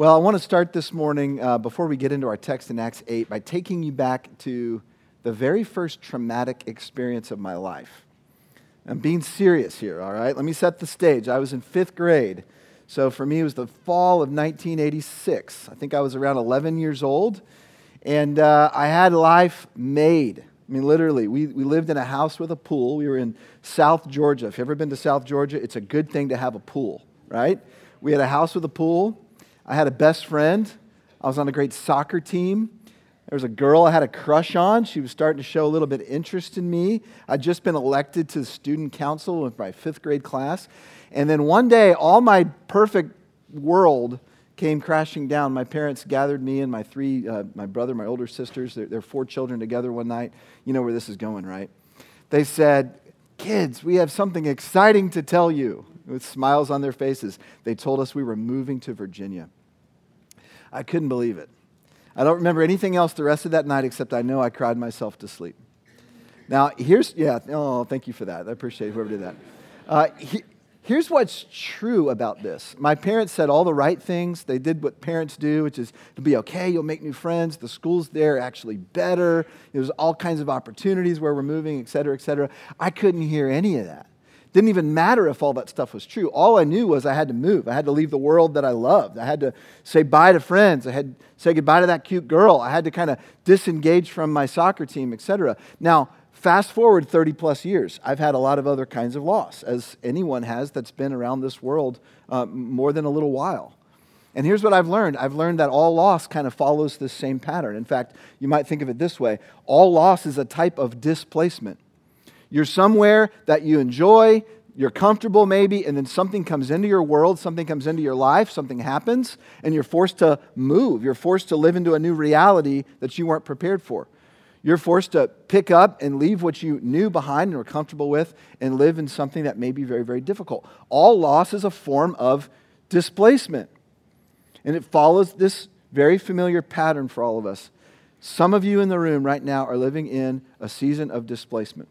Well, I want to start this morning, uh, before we get into our text in Acts 8, by taking you back to the very first traumatic experience of my life. I'm being serious here, all right? Let me set the stage. I was in fifth grade. So for me, it was the fall of 1986. I think I was around 11 years old. And uh, I had life made. I mean, literally, we, we lived in a house with a pool. We were in South Georgia. If you've ever been to South Georgia, it's a good thing to have a pool, right? We had a house with a pool. I had a best friend. I was on a great soccer team. There was a girl I had a crush on. She was starting to show a little bit of interest in me. I'd just been elected to the student council with my fifth grade class. And then one day, all my perfect world came crashing down. My parents gathered me and my three, uh, my brother, my older sisters, their, their four children together one night. You know where this is going, right? They said, Kids, we have something exciting to tell you with smiles on their faces. They told us we were moving to Virginia. I couldn't believe it. I don't remember anything else the rest of that night except I know I cried myself to sleep. Now, here's, yeah, oh, thank you for that. I appreciate whoever did that. Uh, he, here's what's true about this. My parents said all the right things. They did what parents do, which is to be okay, you'll make new friends. The school's there actually better. There's all kinds of opportunities where we're moving, et cetera, et cetera. I couldn't hear any of that. Didn't even matter if all that stuff was true. All I knew was I had to move. I had to leave the world that I loved. I had to say bye to friends. I had to say goodbye to that cute girl. I had to kind of disengage from my soccer team, etc. Now, fast forward 30 plus years. I've had a lot of other kinds of loss, as anyone has that's been around this world uh, more than a little while. And here's what I've learned I've learned that all loss kind of follows this same pattern. In fact, you might think of it this way all loss is a type of displacement. You're somewhere that you enjoy, you're comfortable maybe, and then something comes into your world, something comes into your life, something happens, and you're forced to move. You're forced to live into a new reality that you weren't prepared for. You're forced to pick up and leave what you knew behind and were comfortable with and live in something that may be very, very difficult. All loss is a form of displacement. And it follows this very familiar pattern for all of us. Some of you in the room right now are living in a season of displacement.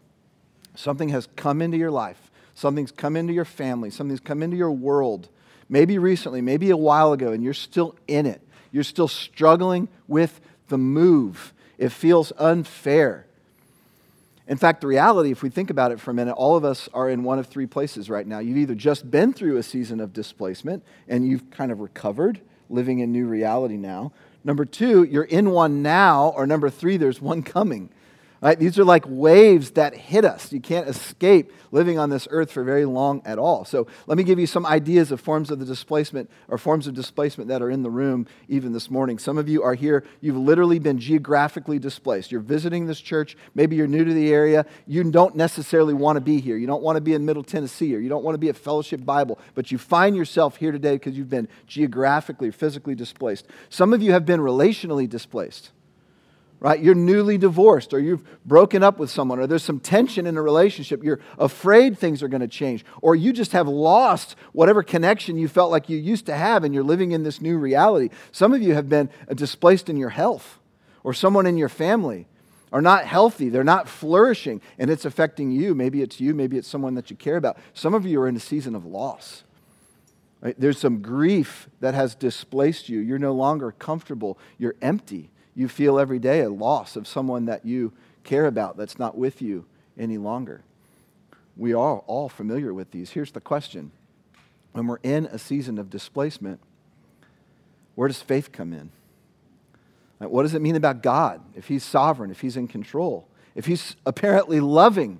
Something has come into your life, something's come into your family, something's come into your world, maybe recently, maybe a while ago, and you're still in it. You're still struggling with the move. It feels unfair. In fact, the reality, if we think about it for a minute, all of us are in one of three places right now. You've either just been through a season of displacement and you've kind of recovered, living in new reality now. Number two, you're in one now. Or number three, there's one coming. Right? These are like waves that hit us. You can't escape living on this earth for very long at all. So let me give you some ideas of forms of the displacement or forms of displacement that are in the room even this morning. Some of you are here, you've literally been geographically displaced. You're visiting this church, maybe you're new to the area, you don't necessarily want to be here. You don't want to be in Middle Tennessee or you don't want to be at Fellowship Bible, but you find yourself here today because you've been geographically, or physically displaced. Some of you have been relationally displaced right? You're newly divorced or you've broken up with someone or there's some tension in a relationship. You're afraid things are going to change or you just have lost whatever connection you felt like you used to have and you're living in this new reality. Some of you have been uh, displaced in your health or someone in your family are not healthy, they're not flourishing, and it's affecting you. Maybe it's you, maybe it's someone that you care about. Some of you are in a season of loss. Right? There's some grief that has displaced you. You're no longer comfortable, you're empty you feel every day a loss of someone that you care about that's not with you any longer. We are all familiar with these. Here's the question when we're in a season of displacement, where does faith come in? Like, what does it mean about God if He's sovereign, if He's in control, if He's apparently loving?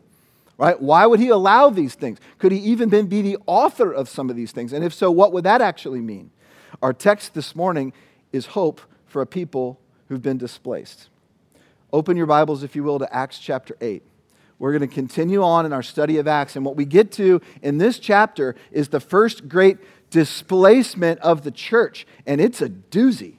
Right? Why would he allow these things? Could he even then be the author of some of these things? And if so, what would that actually mean? Our text this morning is hope for a people who've been displaced. Open your Bibles, if you will, to Acts chapter 8. We're going to continue on in our study of Acts. And what we get to in this chapter is the first great displacement of the church. And it's a doozy.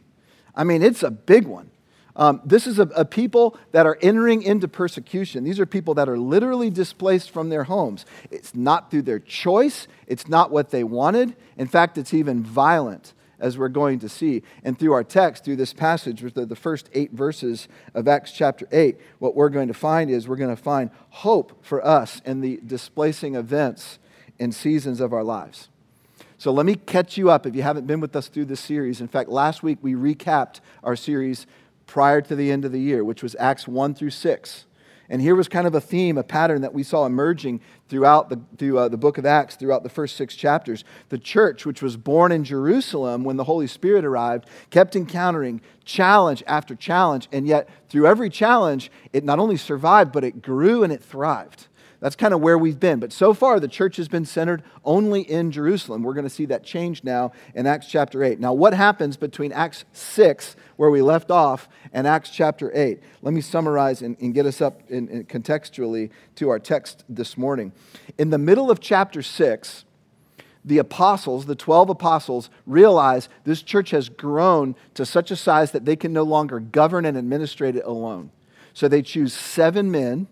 I mean, it's a big one. Um, this is a, a, people that are entering into persecution. These are people that are literally displaced from their homes. It's not through their choice, it's not what they wanted. In fact, it's even violent as we're going to see. And through our text, through this passage, with the, first eight verses of Acts chapter 8, what we're going to find is we're going to find hope for us in the displacing events and seasons of our lives. So let me catch you up if you haven't been with us through this series. In fact, last week we recapped our series prior to the end of the year, which was Acts 1 through 6. And here was kind of a theme, a pattern that we saw emerging throughout the, through, uh, the book of Acts, throughout the first six chapters. The church, which was born in Jerusalem when the Holy Spirit arrived, kept encountering challenge after challenge. And yet, through every challenge, it not only survived, but it grew and it thrived. That's kind of where we've been. But so far, the church has been centered only in Jerusalem. We're going to see that change now in Acts chapter 8. Now, what happens between Acts 6, where we left off, and Acts chapter 8? Let me summarize and, and get us up in, in contextually to our text this morning. In the middle of chapter 6, the apostles, the 12 apostles, realize this church has grown to such a size that they can no longer govern and administrate it alone. So they choose seven men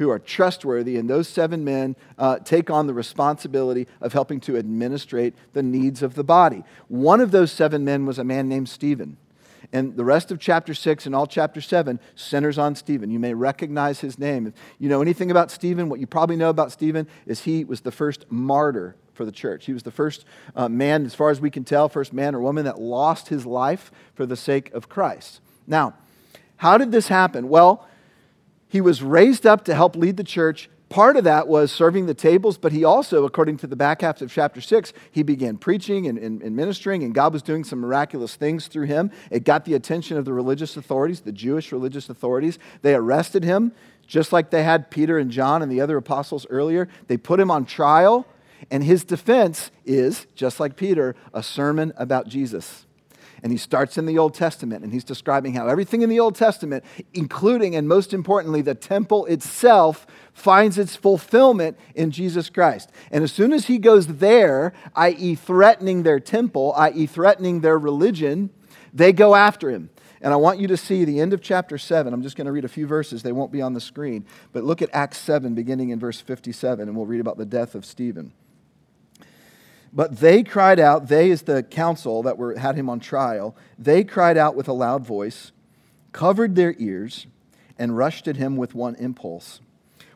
who are trustworthy, and those seven men uh, take on the responsibility of helping to administrate the needs of the body. One of those seven men was a man named Stephen. And the rest of chapter 6 and all chapter 7 centers on Stephen. You may recognize his name. If you know anything about Stephen, what you probably know about Stephen is he was the first martyr for the church. He was the first uh, man, as far as we can tell, first man or woman that lost his life for the sake of Christ. Now, how did this happen? Well, he was raised up to help lead the church. Part of that was serving the tables, but he also, according to the back half of chapter 6, he began preaching and, and, and, ministering, and God was doing some miraculous things through him. It got the attention of the religious authorities, the Jewish religious authorities. They arrested him, just like they had Peter and John and the other apostles earlier. They put him on trial, and his defense is, just like Peter, a sermon about Jesus. And he starts in the Old Testament and he's describing how everything in the Old Testament, including and most importantly, the temple itself, finds its fulfillment in Jesus Christ. And as soon as he goes there, i.e., threatening their temple, i.e., threatening their religion, they go after him. And I want you to see the end of chapter 7. I'm just going to read a few verses. They won't be on the screen. But look at Acts 7, beginning in verse 57, and we'll read about the death of Stephen. But they cried out, they is the council that were, had him on trial, they cried out with a loud voice, covered their ears, and rushed at him with one impulse.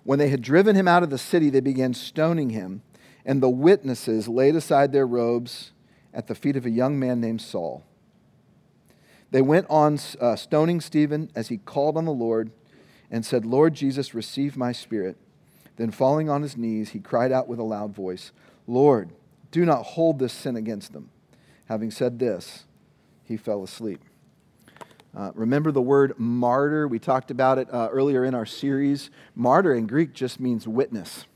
When they had driven him out of the city, they began stoning him, and the witnesses laid aside their robes at the feet of a young man named Saul. They went on uh, stoning Stephen as he called on the Lord and said, Lord Jesus, receive my spirit. Then, falling on his knees, he cried out with a loud voice, Lord, do not hold this sin against them. Having said this, he fell asleep. Uh, remember the word martyr? We talked about it uh, earlier in our series. Martyr in Greek just means witness.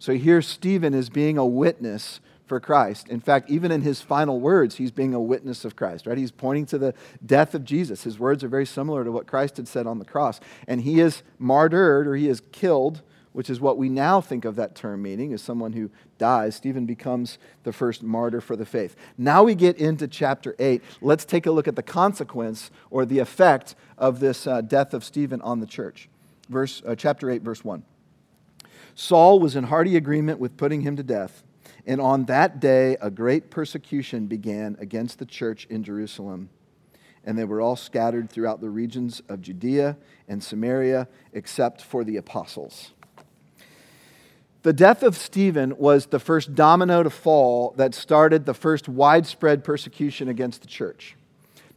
So here, Stephen is being a witness for Christ. In fact, even in his final words, he's being a witness of Christ, right? He's pointing to the death of Jesus. His words are very similar to what Christ had said on the cross. And he is martyred or he is killed which is what we now think of that term meaning, as someone who dies. Stephen becomes the first martyr for the faith. Now we get into chapter 8. Let's take a look at the consequence or the effect of this uh, death of Stephen on the church. Verse, uh, chapter 8, verse 1. Saul was in hearty agreement with putting him to death, and on that day a great persecution began against the church in Jerusalem and they were all scattered throughout the regions of Judea and Samaria, except for the apostles. The death of Stephen was the first domino to fall that started the first widespread persecution against the church.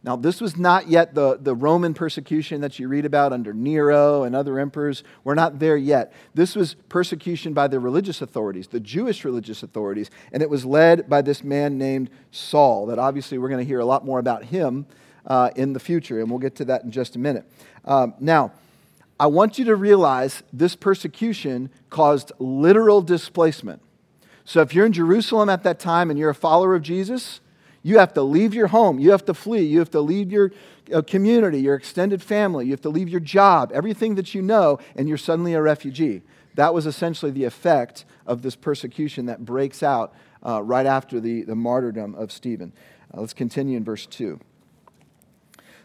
Now, this was not yet the, the Roman persecution that you read about under Nero and other emperors. We're not there yet. This was persecution by the religious authorities, the Jewish religious authorities, and it was led by this man named Saul, that obviously we're going to hear a lot more about him uh, in the future, and we'll get to that in just a minute. Um, now, I want you to realize this persecution caused literal displacement. So if you're in Jerusalem at that time and you're a follower of Jesus, you have to leave your home. You have to flee. You have to leave your uh, community, your extended family. You have to leave your job, everything that you know, and you're suddenly a refugee. That was essentially the effect of this persecution that breaks out uh, right after the, the martyrdom of Stephen. Uh, let's continue in verse 2.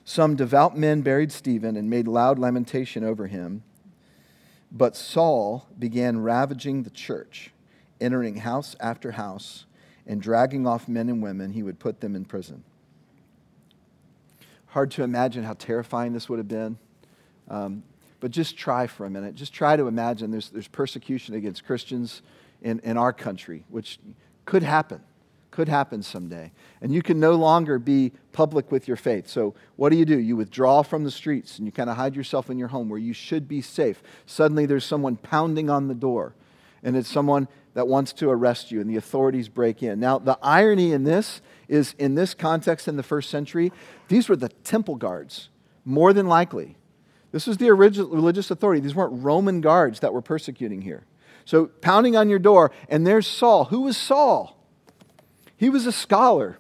Some devout men buried Stephen and made loud lamentation over him. But Saul began ravaging the church, entering house after house, and dragging off men and women, he would put them in prison. Hard to imagine how terrifying this would have been. Um, but just try for a minute. Just try to imagine there's, there's persecution against Christians in, in our country, which could happen. Could happen someday. And you can no longer be public with your faith. So, what do you do? You withdraw from the streets and you kind of hide yourself in your home where you should be safe. Suddenly, there's someone pounding on the door, and it's someone that wants to arrest you, and the authorities break in. Now, the irony in this is in this context in the first century, these were the temple guards, more than likely. This was the original religious authority. These weren't Roman guards that were persecuting here. So, pounding on your door, and there's Saul. Who was Saul? He was a scholar.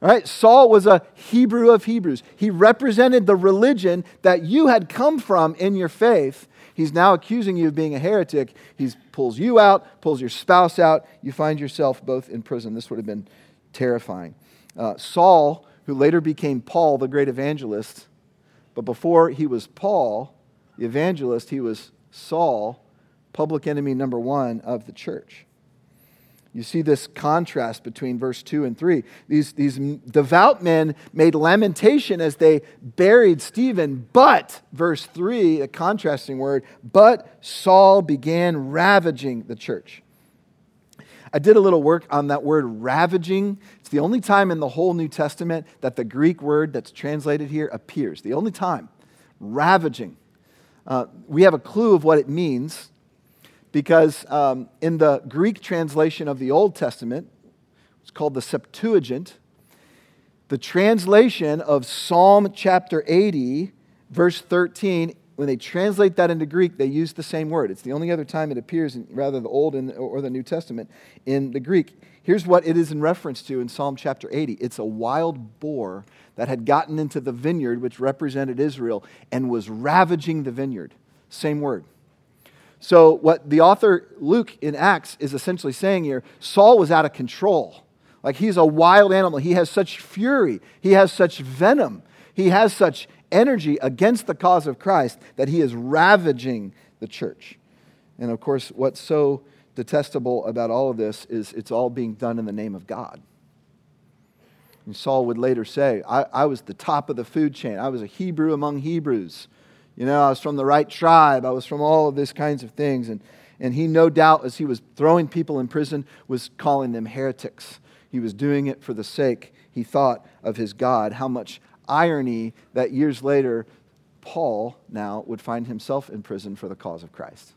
All right, Saul was a Hebrew of Hebrews. He represented the religion that you had come from in your faith. He's now accusing you of being a heretic. He pulls you out, pulls your spouse out. You find yourself both in prison. This would have been terrifying. Uh, Saul, who later became Paul, the great evangelist, but before he was Paul, the evangelist, he was Saul, public enemy number one of the church. You see this contrast between verse 2 and 3. These, these devout men made lamentation as they buried Stephen, but, verse 3, a contrasting word, but Saul began ravaging the church. I did a little work on that word ravaging. It's the only time in the whole New Testament that the Greek word that's translated here appears. The only time. Ravaging. Uh, we have a clue of what it means because um, in the Greek translation of the Old Testament, it's called the Septuagint, the translation of Psalm chapter 80, verse 13, when they translate that into Greek, they use the same word. It's the only other time it appears in rather the Old or the New Testament in the Greek. Here's what it is in reference to in Psalm chapter 80 it's a wild boar that had gotten into the vineyard, which represented Israel, and was ravaging the vineyard. Same word. So, what the author Luke in Acts is essentially saying here Saul was out of control. Like he's a wild animal. He has such fury, he has such venom, he has such energy against the cause of Christ that he is ravaging the church. And of course, what's so detestable about all of this is it's all being done in the name of God. And Saul would later say, I, I was the top of the food chain. I was a Hebrew among Hebrews. You know, I was from the right tribe. I was from all of these kinds of things. And, and he, no doubt, as he was throwing people in prison, was calling them heretics. He was doing it for the sake, he thought, of his God. How much irony that years later, Paul now would find himself in prison for the cause of Christ.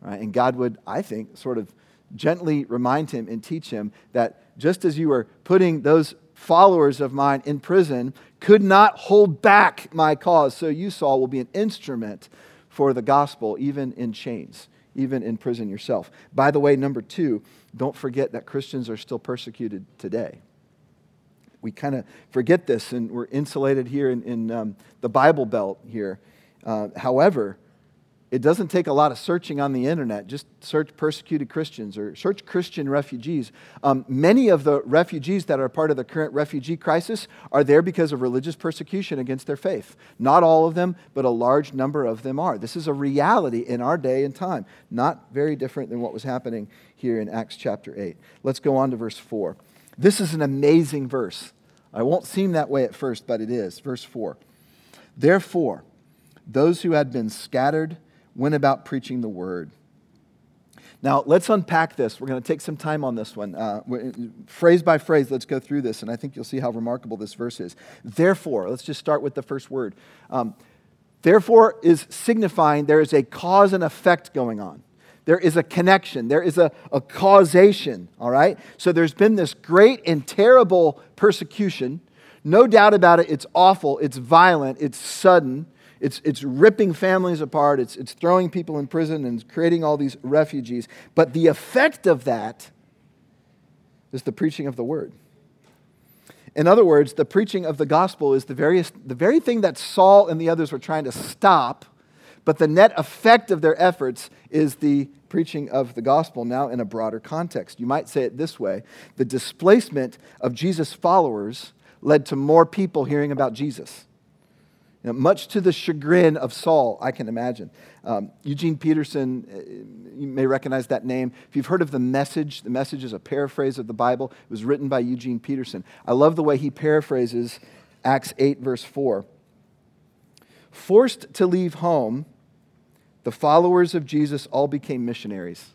Right? And God would, I think, sort of gently remind him and teach him that just as you were putting those followers of mine in prison could not hold back my cause. So you, Saul, will be an instrument for the gospel, even in chains, even in prison yourself. By the way, number two, don't forget that Christians are still persecuted today. We kind of forget this, and we're insulated here in, in um, the Bible Belt here. Uh, however, it doesn't take a lot of searching on the internet. Just search persecuted Christians or search Christian refugees. Um, many of the refugees that are part of the current refugee crisis are there because of religious persecution against their faith. Not all of them, but a large number of them are. This is a reality in our day and time, not very different than what was happening here in Acts chapter 8. Let's go on to verse 4. This is an amazing verse. I won't seem that way at first, but it is. Verse 4. Therefore, those who had been scattered, went about preaching the word. Now, let's unpack this. We're going to take some time on this one. Uh, phrase by phrase, let's go through this, and I think you'll see how remarkable this verse is. Therefore, let's just start with the first word. Um, therefore is signifying there is a cause and effect going on. There is a connection, there is a, a causation, all right? So there's been this great and terrible persecution. No doubt about it, it's awful, it's violent, it's sudden. It's, it's ripping families apart, it's, it's throwing people in prison and creating all these refugees. But the effect of that is the preaching of the word. In other words, the preaching of the gospel is the, various, the very thing that Saul and the others were trying to stop, but the net effect of their efforts is the preaching of the gospel now in a broader context. You might say it this way the displacement of Jesus' followers led to more people hearing about Jesus. You know, much to the chagrin of Saul, I can imagine. Um, Eugene Peterson, uh, you may recognize that name. If you've heard of The Message, The Message is a paraphrase of the Bible. It was written by Eugene Peterson. I love the way he paraphrases Acts 8, verse 4. Forced to leave home, the followers of Jesus all became missionaries.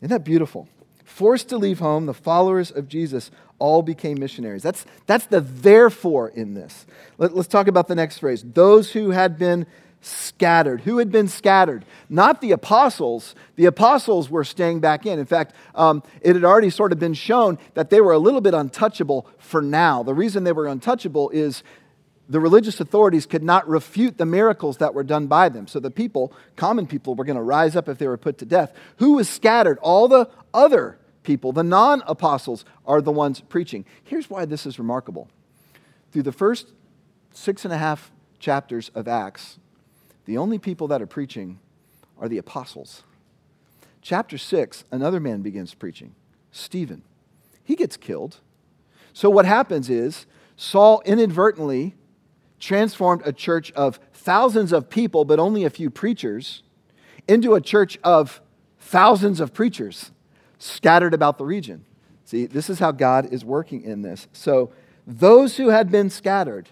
Isn't that beautiful? forced to leave home, the followers of Jesus all became missionaries. That's, that's the therefore in this. Let, us talk about the next phrase. Those who had been scattered. Who had been scattered? Not the apostles. The apostles were staying back in. In fact, um, it had already sort of been shown that they were a little bit untouchable for now. The reason they were untouchable is the religious authorities could not refute the miracles that were done by them. So the people, common people, were going to rise up if they were put to death. Who was scattered? All the other people, the non apostles, are the ones preaching. Here's why this is remarkable. Through the first six and a half chapters of Acts, the only people that are preaching are the apostles. Chapter 6, another man begins preaching Stephen. He gets killed. So what happens is Saul inadvertently transformed a church of thousands of people, but only a few preachers, into a church of thousands of preachers scattered about the region. See, this is how God is working in this. So, those who had been scattered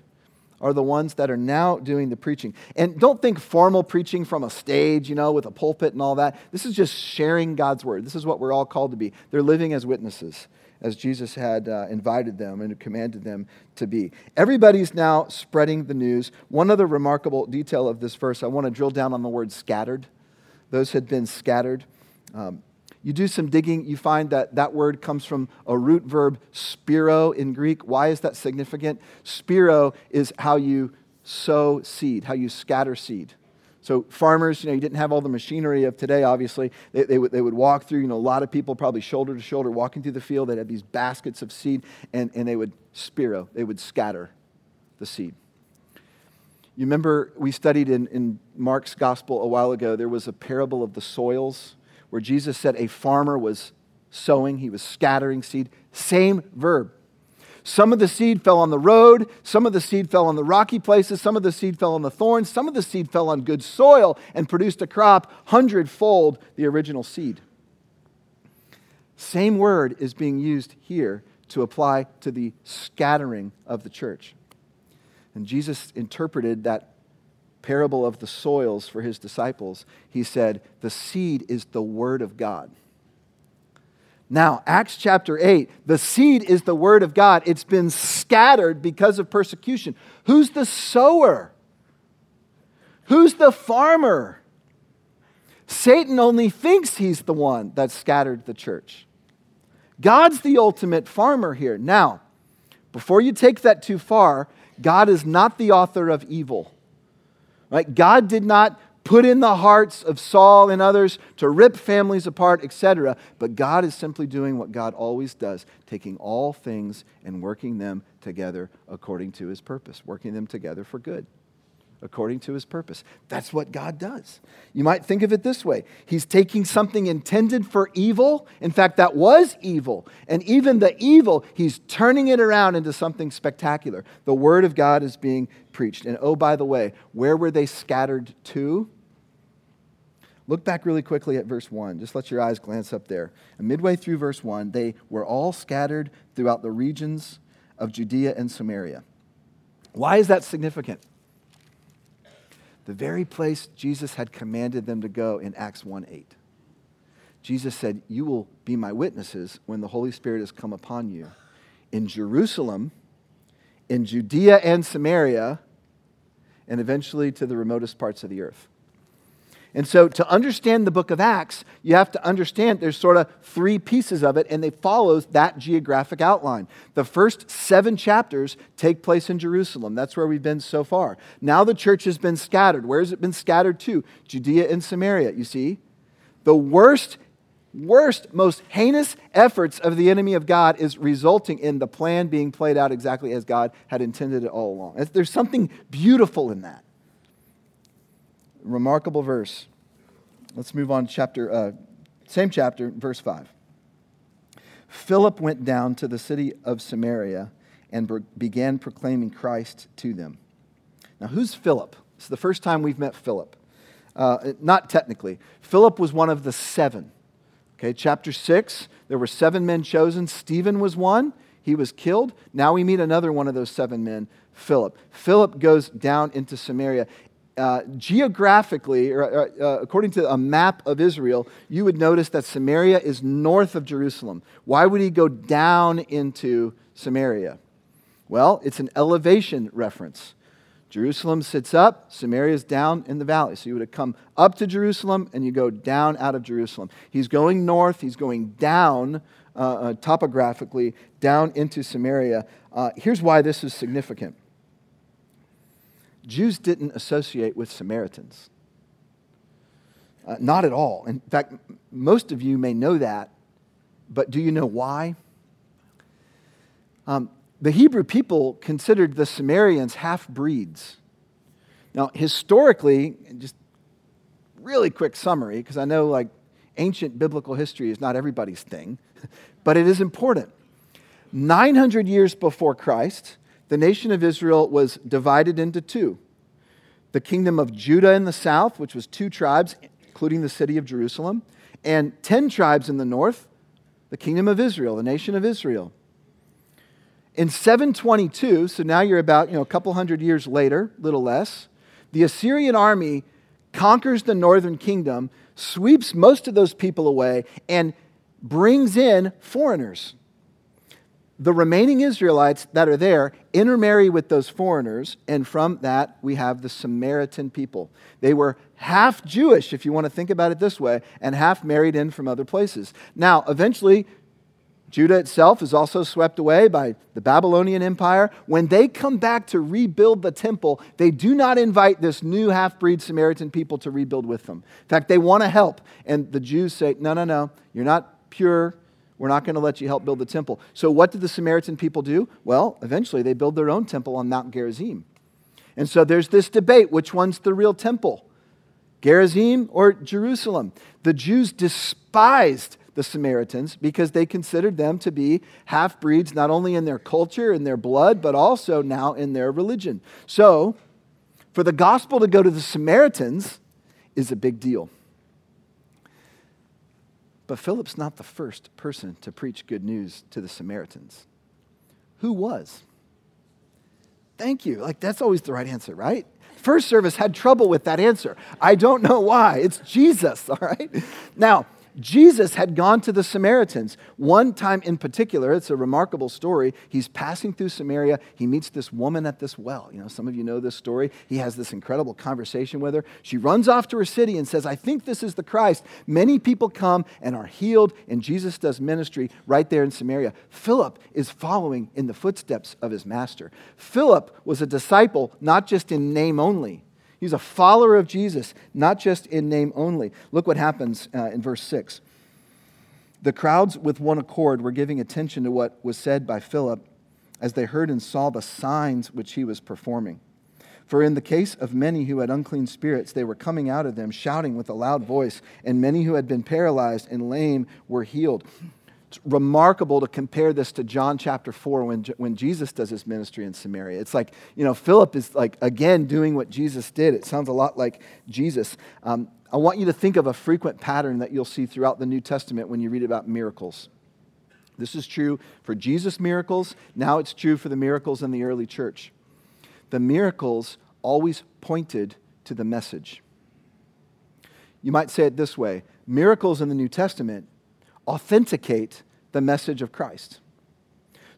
are the ones that are now doing the preaching. And don't think formal preaching from a stage, you know, with a pulpit and all that. This is just sharing God's word. This is what we're all called to be. They're living as witnesses as Jesus had uh, invited them and commanded them to be. Everybody's now spreading the news. One other remarkable detail of this verse, I want to drill down on the word scattered. Those had been scattered. Um, you do some digging, you find that that word comes from a root verb, spiro in Greek. Why is that significant? Spiro is how you sow seed, how you scatter seed. So farmers, you know, you didn't have all the machinery of today, obviously. They, they, would, they would walk through, you know, a lot of people probably shoulder to shoulder walking through the field. They'd have these baskets of seed, and, and they would spiro, they would scatter the seed. You remember we studied in, in Mark's gospel a while ago, there was a parable of the soils where Jesus said a farmer was sowing, he was scattering seed. Same verb. Some of the seed fell on the road, some of the seed fell on the rocky places, some of the seed fell on the thorns, some of the seed fell on good soil and produced a crop hundredfold the original seed. Same word is being used here to apply to the scattering of the church. And Jesus interpreted that parable of the soils for his disciples. He said, The seed is the word of God. Now, Acts chapter 8, the seed is the word of God. It's been scattered because of persecution. Who's the sower? Who's the farmer? Satan only thinks he's the one that scattered the church. God's the ultimate farmer here. Now, before you take that too far, God is not the author of evil. God did not put in the hearts of Saul and others to rip families apart, etc. But God is simply doing what God always does, taking all things and working them together according to his purpose, working them together for good according to his purpose. That's what God does. You might think of it this way He's taking something intended for evil. In fact, that was evil. And even the evil, He's turning it around into something spectacular. The Word of God is being preached. And oh, by the way, where were they scattered to? Look back really quickly at verse 1. Just let your eyes glance up there. And midway through verse 1, they were all scattered throughout the regions of Judea and Samaria. Why is that significant? The very place Jesus had commanded them to go in Acts 1 8. Jesus said, You will be my witnesses when the Holy Spirit has come upon you in Jerusalem, in Judea and Samaria, and eventually to the remotest parts of the earth. And so, to understand the book of Acts, you have to understand there's sort of three pieces of it, and they follows that geographic outline. The first seven chapters take place in Jerusalem. That's where we've been so far. Now the church has been scattered. Where has it been scattered to? Judea and Samaria, you see? The worst, worst, most heinous efforts of the enemy of God is resulting in the plan being played out exactly as God had intended it all along. There's something beautiful in that remarkable verse. Let's move on to chapter, uh, same chapter, verse 5. Philip went down to the city of Samaria and began proclaiming Christ to them. Now, who's Philip? It's the first time we've met Philip. Uh, not technically. Philip was one of the seven. Okay, chapter 6, there were seven men chosen. Stephen was one. He was killed. Now we meet another one of those seven men, Philip. Philip goes down into Samaria uh, geographically, or, uh, uh, according to a map of Israel, you would notice that Samaria is north of Jerusalem. Why would he go down into Samaria? Well, it's an elevation reference. Jerusalem sits up, Samaria is down in the valley. So you would have come up to Jerusalem and you go down out of Jerusalem. He's going north, he's going down uh, uh, topographically, down into Samaria. Here's why this is significant Jews didn't associate with Samaritans. Uh, not at all. In fact, most of you may know that, but do you know why? Um, the Hebrew people considered the Samaritans half breeds. Now, historically, just really quick summary, because I know like ancient biblical history is not everybody's thing, but it is important. 900 years before Christ, the nation of Israel was divided into two the kingdom of Judah in the south, which was two tribes, including the city of Jerusalem, and 10 tribes in the north, the kingdom of Israel, the nation of Israel. In 722, so now you're about you know, a couple hundred years later, little less, the Assyrian army conquers the northern kingdom, sweeps most of those people away, and brings in foreigners. The remaining Israelites that are there intermarry with those foreigners, and from that we have the Samaritan people. They were half Jewish, if you want to think about it this way, and half married in from other places. Now, eventually, Judah itself is also swept away by the Babylonian Empire. When they come back to rebuild the temple, they do not invite this new half breed Samaritan people to rebuild with them. In fact, they want to help. And the Jews say, no, no, no, you're not pure. We're not going to let you help build the temple. So, what did the Samaritan people do? Well, eventually they build their own temple on Mount Gerizim. And so there's this debate which one's the real temple? Gerizim or Jerusalem? The Jews despised the Samaritans because they considered them to be half breeds, not only in their culture and their blood, but also now in their religion. So, for the gospel to go to the Samaritans is a big deal. But Philip's not the first person to preach good news to the Samaritans. Who was? Thank you. Like, that's always the right answer, right? First service had trouble with that answer. I don't know why. It's Jesus, all right? Now, Jesus had gone to the Samaritans. One time in particular, it's a remarkable story. He's passing through Samaria. He meets this woman at this well. You know, some of you know this story. He has this incredible conversation with her. She runs off to her city and says, I think this is the Christ. Many people come and are healed, and Jesus does ministry right there in Samaria. Philip is following in the footsteps of his master. Philip was a disciple, not just in name only. He's a follower of Jesus, not just in name only. Look what happens uh, in verse 6. The crowds, with one accord, were giving attention to what was said by Philip as they heard and saw the signs which he was performing. For in the case of many who had unclean spirits, they were coming out of them, shouting with a loud voice, and many who had been paralyzed and lame were healed. It's remarkable to compare this to John chapter 4 when, when Jesus does his ministry in Samaria. It's like, you know, Philip is like, again, doing what Jesus did. It sounds a lot like Jesus. Um, I want you to think of a frequent pattern that you'll see throughout the New Testament when you read about miracles. This is true for Jesus' miracles. Now it's true for the miracles in the early church. The miracles always pointed to the message. You might say it this way miracles in the New Testament authenticate the message of Christ.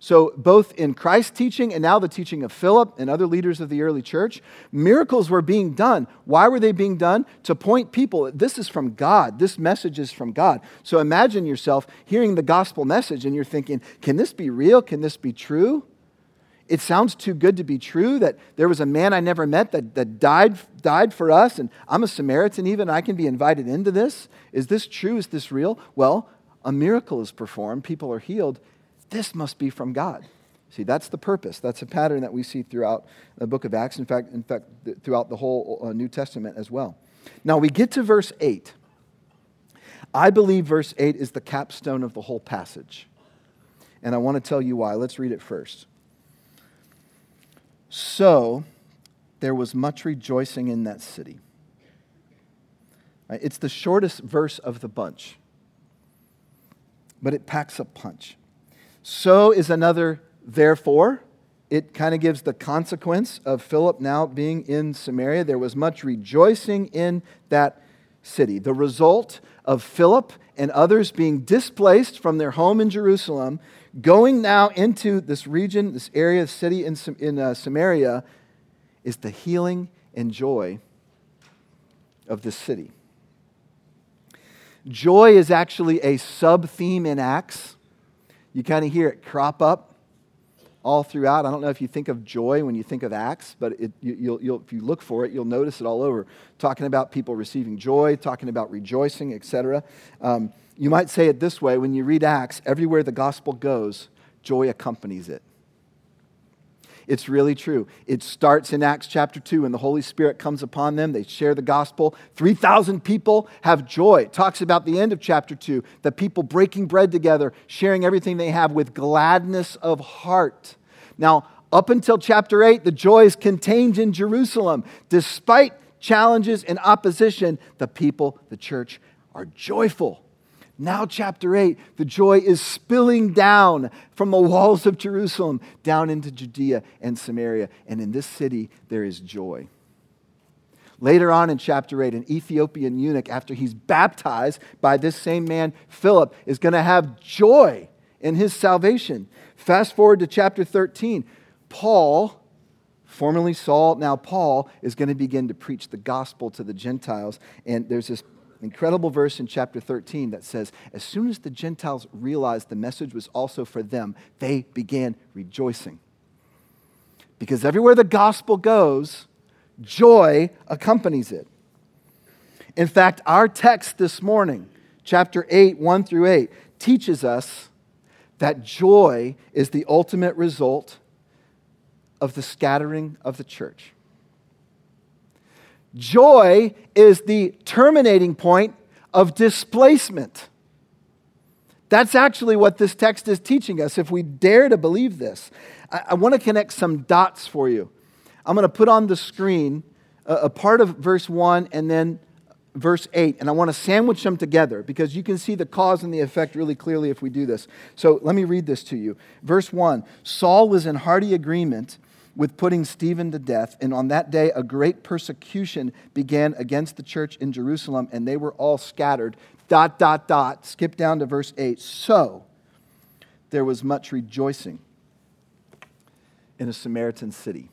So, both in Christ's teaching and now the teaching of Philip and other leaders of the early church, miracles were being done. Why were they being done? To point people, this is from God. This message is from God. So, imagine yourself hearing the gospel message and you're thinking, can this be real? Can this be true? It sounds too good to be true that there was a man I never met that, that died, died for us, and I'm a Samaritan even. I can be invited into this. Is this true? Is this real? Well, a miracle is performed, people are healed. This must be from God. See, that's the purpose. That's a pattern that we see throughout the book of Acts, in fact, in fact throughout the whole uh, New Testament as well. Now we get to verse 8. I believe verse 8 is the capstone of the whole passage. And I want to tell you why. Let's read it first. So there was much rejoicing in that city. It's the shortest verse of the bunch but it packs a punch. So is another therefore, it kind of gives the consequence of Philip now being in Samaria. There was much rejoicing in that city. The result of Philip and others being displaced from their home in Jerusalem, going now into this region, this area, the city in, in uh, Samaria, is the healing and joy of this city. Joy is actually a sub theme in Acts. You kind of hear it crop up all throughout. I don't know if you think of joy when you think of Acts, but it, you, will if you look for it, you'll notice it all over. Talking about people receiving joy, talking about rejoicing, etc. Um, you might say it this way when you read Acts, everywhere the gospel goes, joy accompanies it. It's really true. It starts in Acts chapter 2 when the Holy Spirit comes upon them. They share the gospel. 3,000 people have joy. It talks about the end of chapter 2, the people breaking bread together, sharing everything they have with gladness of heart. Now, up until chapter 8, the joy is contained in Jerusalem. Despite challenges and opposition, the people, the church, are joyful. Now, chapter 8, the joy is spilling down from the walls of Jerusalem down into Judea and Samaria. And in this city, there is joy. Later on in chapter 8, an Ethiopian eunuch, after he's baptized by this same man, Philip, is going to have joy in his salvation. Fast forward to chapter 13. Paul, formerly Saul, now Paul, is going to begin to preach the gospel to the Gentiles. And there's this incredible verse in chapter 13 that says, As soon as the Gentiles realized the message was also for them, they began rejoicing. Because everywhere the gospel goes, joy accompanies it. In fact, our text this morning, chapter 8, 1 through 8, teaches us that joy is the ultimate result of the scattering of the church. Joy is the terminating point of displacement. That's actually what this text is teaching us, if we dare to believe this. I, I want to connect some dots for you. I'm going to put on the screen a, a part of verse 1 and then verse 8, and I want to sandwich them together because you can see the cause and the effect really clearly if we do this. So let me read this to you. Verse 1 Saul was in hearty agreement with putting Stephen to death. And on that day, a great persecution began against the church in Jerusalem, and they were all scattered. Dot, dot, dot. Skip down to verse 8. So there was much rejoicing in a Samaritan city.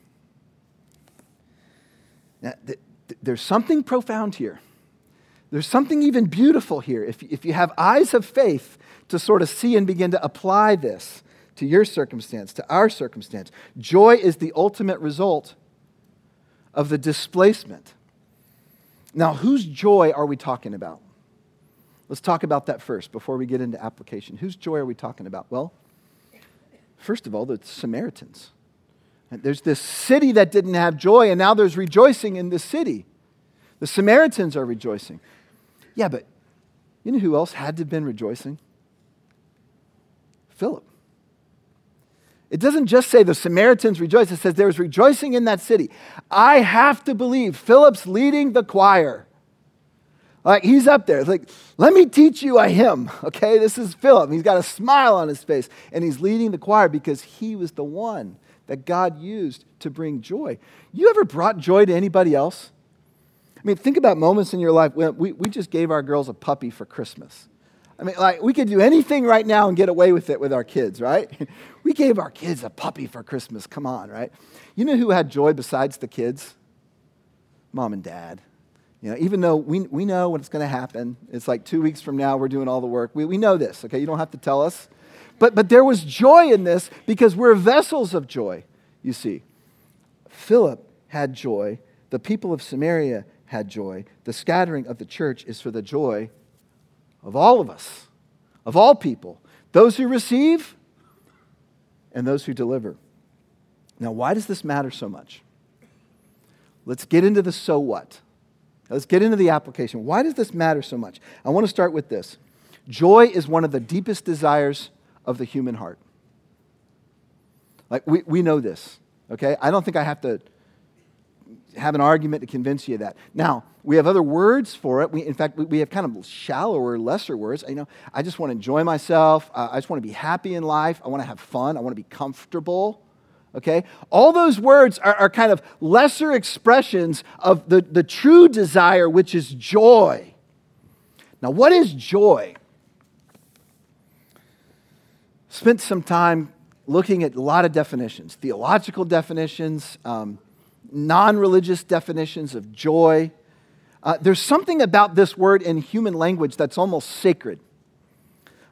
Now, th- th- there's something profound here. There's something even beautiful here. If, if you have eyes of faith to sort of see and begin to apply this, to your circumstance, to our circumstance. Joy is the ultimate result of the displacement. Now, whose joy are we talking about? Let's talk about that first before we get into application. Whose joy are we talking about? Well, first of all, the Samaritans. There's this city that didn't have joy, and now there's rejoicing in the city. The Samaritans are rejoicing. Yeah, but you know who else had to have been rejoicing? Philip. It doesn't just say the Samaritans rejoiced, it says there was rejoicing in that city. I have to believe Philip's leading the choir. Like he's up there. Like, let me teach you a hymn. Okay, this is Philip. He's got a smile on his face, and he's leading the choir because he was the one that God used to bring joy. You ever brought joy to anybody else? I mean, think about moments in your life. We, we just gave our girls a puppy for Christmas. I mean, like, we could do anything right now and get away with it with our kids, right? We gave our kids a puppy for Christmas. Come on, right? You know who had joy besides the kids? Mom and dad. You know, even though we, we know what's going to happen, it's like two weeks from now, we're doing all the work. We, we know this, okay? You don't have to tell us. But, but there was joy in this because we're vessels of joy, you see. Philip had joy. The people of Samaria had joy. The scattering of the church is for the joy of all of us, of all people, those who receive and those who deliver. Now, why does this matter so much? Let's get into the so what. Let's get into the application. Why does this matter so much? I want to start with this joy is one of the deepest desires of the human heart. Like, we, we know this, okay? I don't think I have to have an argument to convince you of that. Now, we have other words for it. We, in fact, we have kind of shallower, lesser words. You know, I just want to enjoy myself. I just want to be happy in life. I want to have fun. I want to be comfortable. Okay? All those words are, are kind of lesser expressions of the, the true desire, which is joy. Now, what is joy? Spent some time looking at a lot of definitions theological definitions, um, non religious definitions of joy. Uh, there's something about this word in human language that's almost sacred.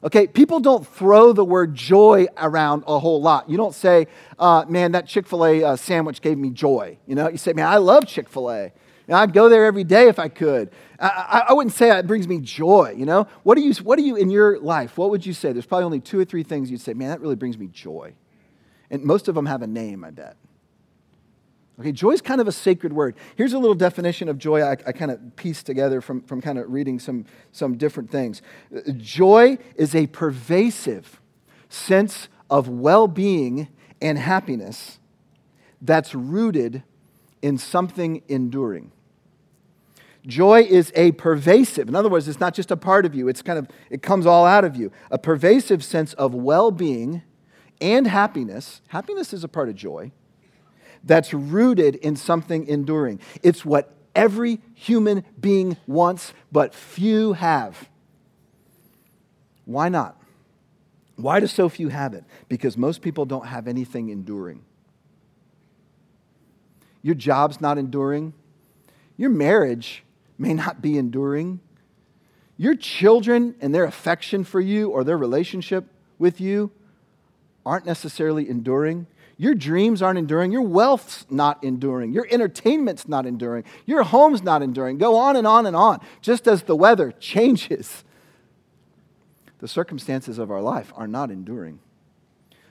Okay, people don't throw the word joy around a whole lot. You don't say, uh, man, that Chick fil A uh, sandwich gave me joy. You know, you say, man, I love Chick fil A. I'd go there every day if I could. I, I, wouldn't say it brings me joy, you know? What do you, what do you in your life, what would you say? There's probably only two or three things you'd say, man, that really brings me joy. And most of them have a name, I bet. Okay, joy is kind of a sacred word. Here's a little definition of joy I, I kind of pieced together from, from kind of reading some, some different things. Joy is a pervasive sense of well being and happiness that's rooted in something enduring. Joy is a pervasive, in other words, it's not just a part of you, it's kind of, it comes all out of you. A pervasive sense of well being and happiness. Happiness is a part of joy that's rooted in something enduring. It's what every human being wants, but few have. Why not? Why do so few have it? Because most people don't have anything enduring. Your job's not enduring. Your marriage may not be enduring. Your children and their affection for you or their relationship with you aren't necessarily enduring. Your dreams aren't enduring. Your wealth's not enduring. Your entertainment's not enduring. Your home's not enduring. Go on and on and on. Just as the weather changes, the circumstances of our life are not enduring.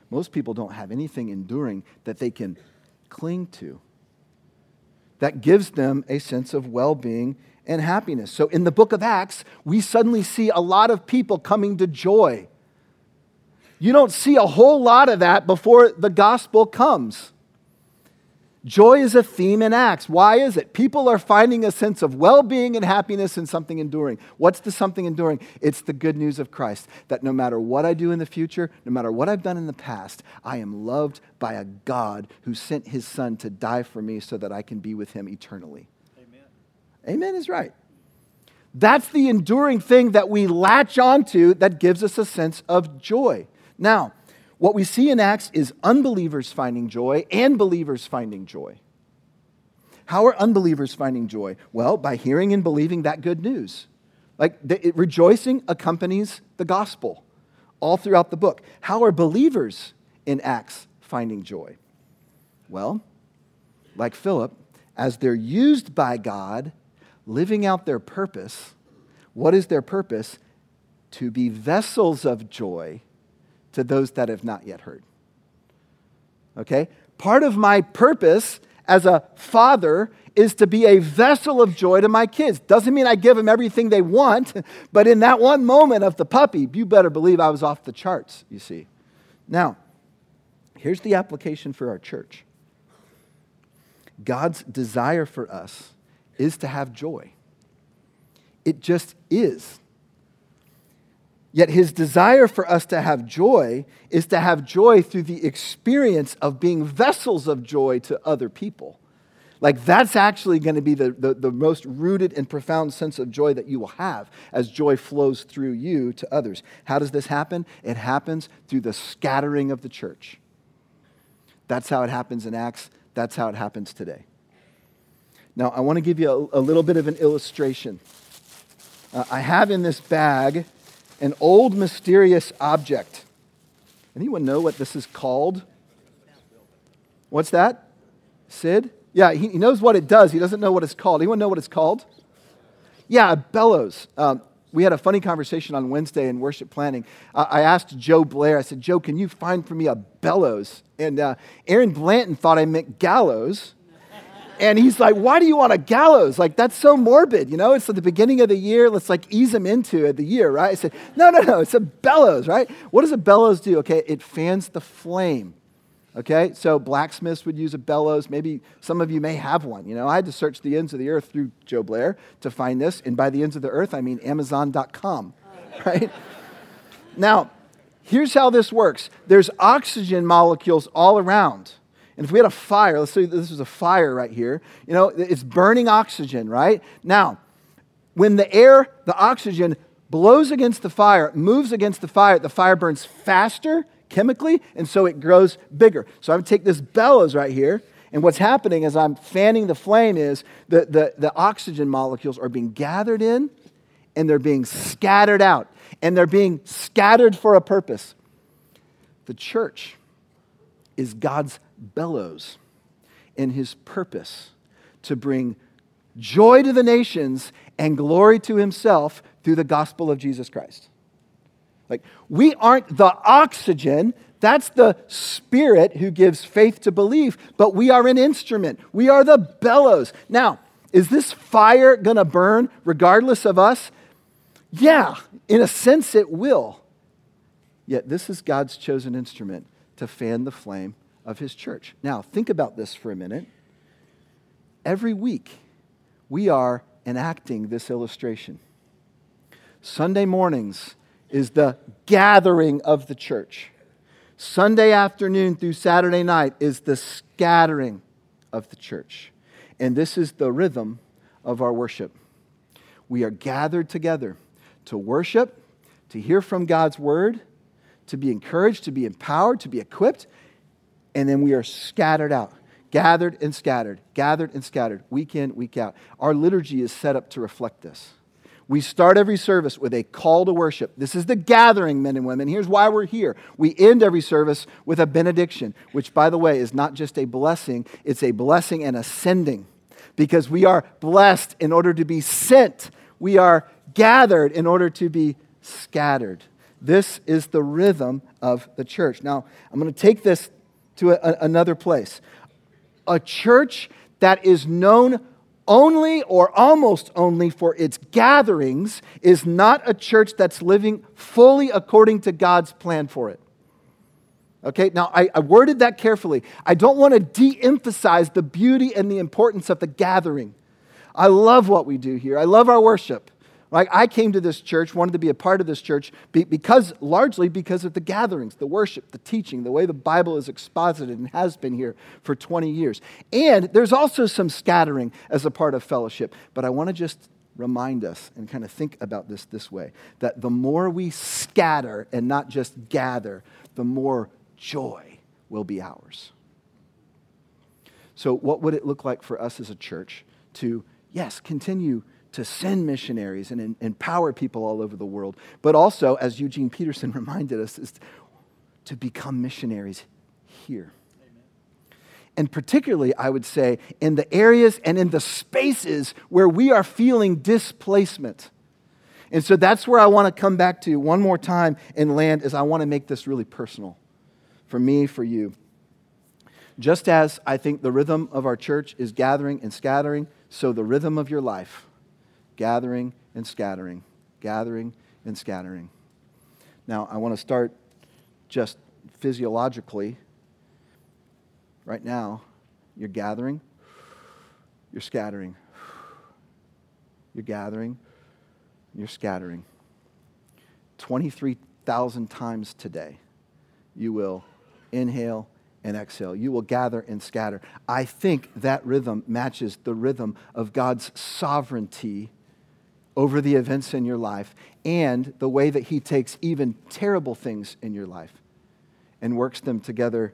Most people don't have anything enduring that they can cling to that gives them a sense of well being and happiness. So in the book of Acts, we suddenly see a lot of people coming to joy you don't see a whole lot of that before the gospel comes. Joy is a theme in Acts. Why is it? People are finding a sense of well being and happiness in something enduring. What's the something enduring? It's the good news of Christ that no matter what I do in the future, no matter what I've done in the past, I am loved by a God who sent his son to die for me so that I can be with him eternally. Amen. Amen is right. That's the enduring thing that we latch onto that gives us a sense of joy. Now, what we see in Acts is unbelievers finding joy and believers finding joy. How are unbelievers finding joy? Well, by hearing and believing that good news. Like the, it, rejoicing accompanies the gospel all throughout the book. How are believers in Acts finding joy? Well, like Philip, as they're used by God, living out their purpose. What is their purpose? To be vessels of joy to those that have not yet heard. Okay? Part of my purpose as a father is to be a vessel of joy to my kids. Doesn't mean I give them everything they want, but in that one moment of the puppy, you better believe I was off the charts, you see. Now, here's the application for our church God's desire for us is to have joy. It just is. Yet his desire for us to have joy is to have joy through the experience of being vessels of joy to other people. Like, that's actually going to be the, the, the, most rooted and profound sense of joy that you will have as joy flows through you to others. How does this happen? It happens through the scattering of the church. That's how it happens in Acts. That's how it happens today. Now, I want to give you a, a little bit of an illustration. Uh, I have in this bag an old mysterious object. Anyone know what this is called? What's that? Sid? Yeah, he, he knows what it does. He doesn't know what it's called. Anyone know what it's called? Yeah, bellows. Um, we had a funny conversation on Wednesday in worship planning. Uh, I asked Joe Blair, I said, Joe, can you find for me a bellows? And uh, Aaron Blanton thought I meant gallows. And he's like, Why do you want a gallows? Like, that's so morbid, you know? It's at the beginning of the year. Let's like ease him into it, the year, right? I said, No, no, no. It's a bellows, right? What does a bellows do? Okay, it fans the flame. Okay, so blacksmiths would use a bellows. Maybe some of you may have one. You know, I had to search the ends of the earth through Joe Blair to find this. And by the ends of the earth, I mean Amazon.com, right? now, here's how this works there's oxygen molecules all around. And if we had a fire, let's say this was a fire right here, you know, it's burning oxygen, right? Now, when the air, the oxygen blows against the fire, moves against the fire, the fire burns faster chemically, and so it grows bigger. So I'm take this bellows right here, and what's happening as I'm fanning the flame is the, the, the oxygen molecules are being gathered in and they're being scattered out. And they're being scattered for a purpose. The church is God's bellows in his purpose to bring joy to the nations and glory to himself through the gospel of Jesus Christ. Like, we aren't the oxygen, that's the spirit who gives faith to believe, but we are an instrument. We are the bellows. Now, is this fire going to burn regardless of us? Yeah, in a sense it will. Yet, this is God's chosen instrument to fan the flame of his church. Now, think about this for a minute. Every week, we are enacting this illustration. Sunday mornings is the gathering of the church. Sunday afternoon through Saturday night is the scattering of the church. And this is the rhythm of our worship. We are gathered together to worship, to hear from God's word, to be encouraged, to be empowered, to be equipped, and then we are scattered out. Gathered and scattered, gathered and scattered, week in, week out. Our liturgy is set up to reflect this. We start every service with a call to worship. This is the gathering, men and women. Here's why we're here. We end every service with a benediction, which, by the way, is not just a blessing, it's a blessing and ascending because we are blessed in order to be sent. We are gathered in order to be scattered. This is the rhythm of the church. Now, I'm going to take this to a, another place. A church that is known only or almost only for its gatherings is not a church that's living fully according to God's plan for it. Okay, now I, I worded that carefully. I don't want to de emphasize the beauty and the importance of the gathering. I love what we do here, I love our worship. Like I came to this church, wanted to be a part of this church because largely because of the gatherings, the worship, the teaching, the way the Bible is exposited and has been here for 20 years. And there's also some scattering as a part of fellowship. But I want to just remind us and kind of think about this this way that the more we scatter and not just gather, the more joy will be ours. So, what would it look like for us as a church to, yes, continue to send missionaries and empower people all over the world, but also, as Eugene Peterson reminded us, is to become missionaries here. And particularly, I would say, in the areas and in the spaces where we are feeling displacement. And so that's where I want to come back to one more time and land, as I want to make this really personal for me, for you. Just as I think the rhythm of our church is gathering and scattering, so the rhythm of your life gathering and scattering, gathering and scattering. Now, I want to start just physiologically. Right now, you're gathering, you're scattering. You're gathering, you're scattering. 23,000 times today, you will inhale and exhale. You will gather and scatter. I think that rhythm matches the rhythm of God's sovereignty over the events in your life and the way that He takes even terrible things in your life and works them together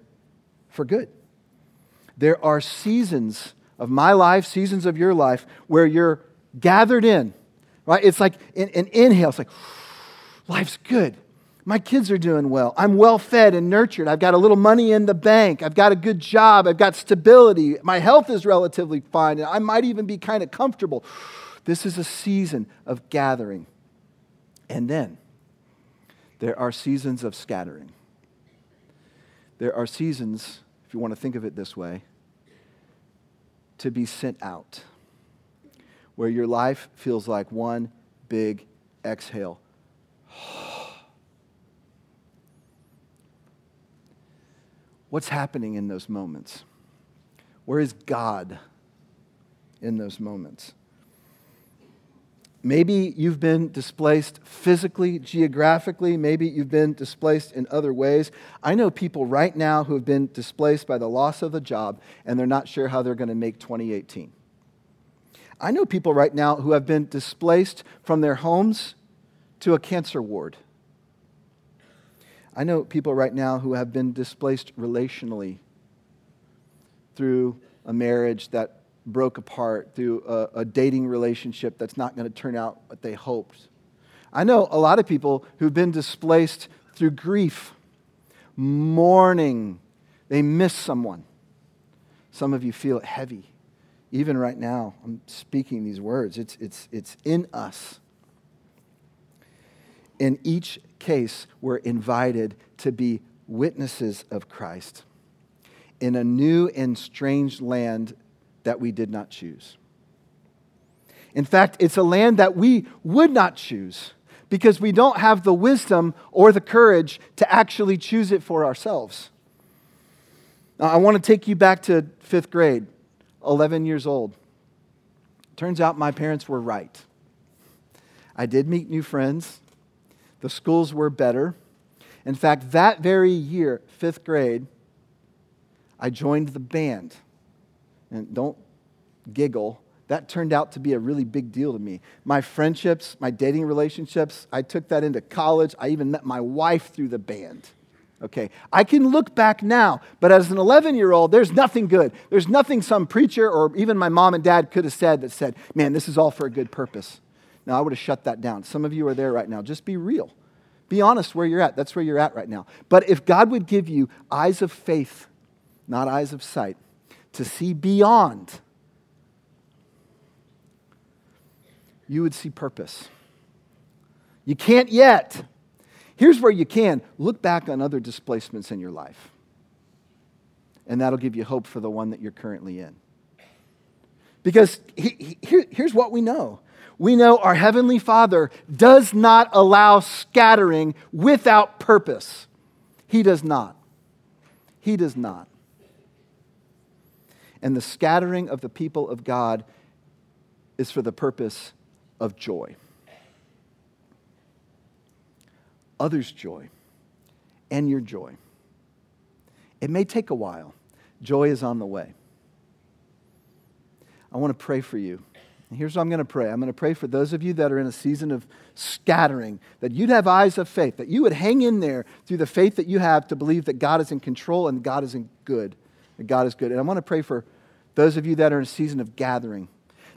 for good. There are seasons of my life, seasons of your life, where you're gathered in, right? It's like an, inhale. It's like, life's good. My kids are doing well. I'm well fed and nurtured. I've got a little money in the bank. I've got a good job. I've got stability. My health is relatively fine. And I might even be kind of comfortable. This is a season of gathering. And then there are seasons of scattering. There are seasons, if you want to think of it this way, to be sent out, where your life feels like one big exhale. What's happening in those moments? Where is God in those moments? Maybe you've been displaced physically, geographically. Maybe you've been displaced in other ways. I know people right now who have been displaced by the loss of a job and they're not sure how they're going to make 2018. I know people right now who have been displaced from their homes to a cancer ward. I know people right now who have been displaced relationally through a marriage that broke apart, through a, a dating relationship that's not going to turn out what they hoped. I know a lot of people who've been displaced through grief, mourning. They miss someone. Some of you feel it heavy. Even right now, I'm speaking these words. It's, it's, it's in us. In each case, we're invited to be witnesses of Christ in a new and strange land that we did not choose. In fact, it's a land that we would not choose because we don't have the wisdom or the courage to actually choose it for ourselves. Now, I want to take you back to fifth grade, 11 years old. Turns out my parents were right. I did meet new friends, the schools were better. In fact, that very year, fifth grade, I joined the band and don't giggle, that turned out to be a really big deal to me. My friendships, my dating relationships, I took that into college. I even met my wife through the band. Okay, I can look back now, but as an 11 year old, there's nothing good. There's nothing some preacher or even my mom and dad could have said that said, man, this is all for a good purpose. Now, I would have shut that down. Some of you are there right now. Just be real. Be honest where you're at. That's where you're at right now. But if God would give you eyes of faith, not eyes of sight, to see beyond, you would see purpose. You can't yet. Here's where you can look back on other displacements in your life, and that'll give you hope for the one that you're currently in. Because he, he, here's what we know we know our Heavenly Father does not allow scattering without purpose. He does not. He does not and the scattering of the people of God is for the purpose of joy. Others' joy and your joy. It may take a while. Joy is on the way. I want to pray for you. And here's what I'm going to pray. I'm going to pray for those of you that are in a season of scattering, that you'd have eyes of faith, that you would hang in there through the faith that you have to believe that God is in control and God is in good that God is good. And I want to pray for those of you that are in a season of gathering,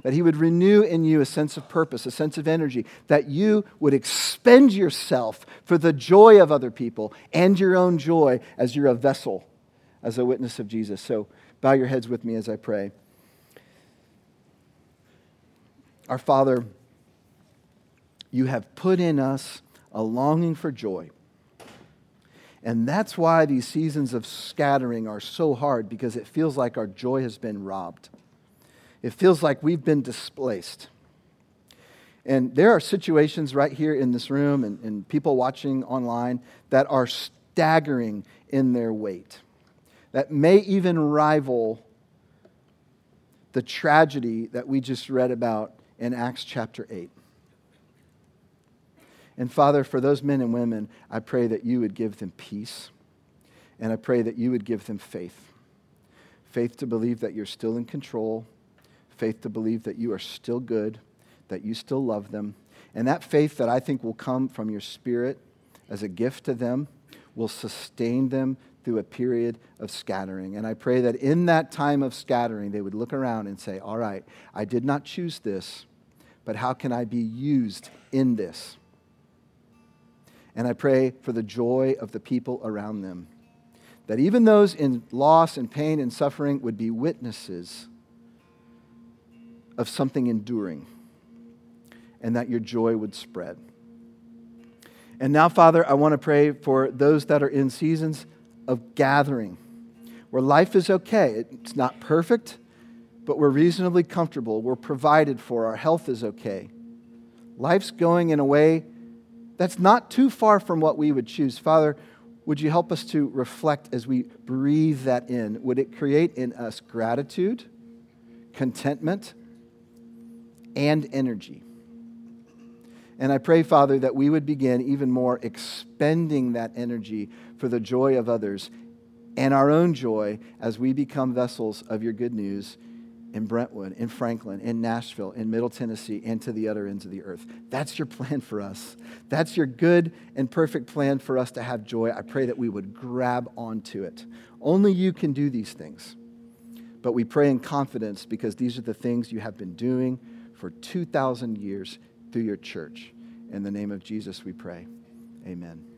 that He would renew in you a sense of purpose, a sense of energy, that you would expend yourself for the joy of other people and your own joy as you're a vessel, as a witness of Jesus. So bow your heads with me as I pray. Our Father, you have put in us a longing for joy. And that's why these seasons of scattering are so hard because it feels like our joy has been robbed. It feels like we've been displaced. And there are situations right here in this room and, and people watching online that are staggering in their weight, that may even rival the tragedy that we just read about in Acts chapter 8. And Father, for those men and women, I pray that you would give them peace. And I pray that you would give them faith faith to believe that you're still in control, faith to believe that you are still good, that you still love them. And that faith that I think will come from your spirit as a gift to them will sustain them through a period of scattering. And I pray that in that time of scattering, they would look around and say, All right, I did not choose this, but how can I be used in this? And I pray for the joy of the people around them. That even those in loss and pain and suffering would be witnesses of something enduring, and that your joy would spread. And now, Father, I want to pray for those that are in seasons of gathering, where life is okay. It's not perfect, but we're reasonably comfortable. We're provided for. Our health is okay. Life's going in a way that's not too far from what we would choose. Father, would you help us to reflect as we breathe that in? Would it create in us gratitude, contentment, and energy? And I pray, Father, that we would begin even more expending that energy for the joy of others and our own joy as we become vessels of your good news in Brentwood, in Franklin, in Nashville, in Middle Tennessee, and to the other ends of the earth. That's your plan for us. That's your good and perfect plan for us to have joy. I pray that we would grab onto it. Only you can do these things. But we pray in confidence because these are the things you have been doing for 2,000 years through your church. In the name of Jesus, we pray. Amen.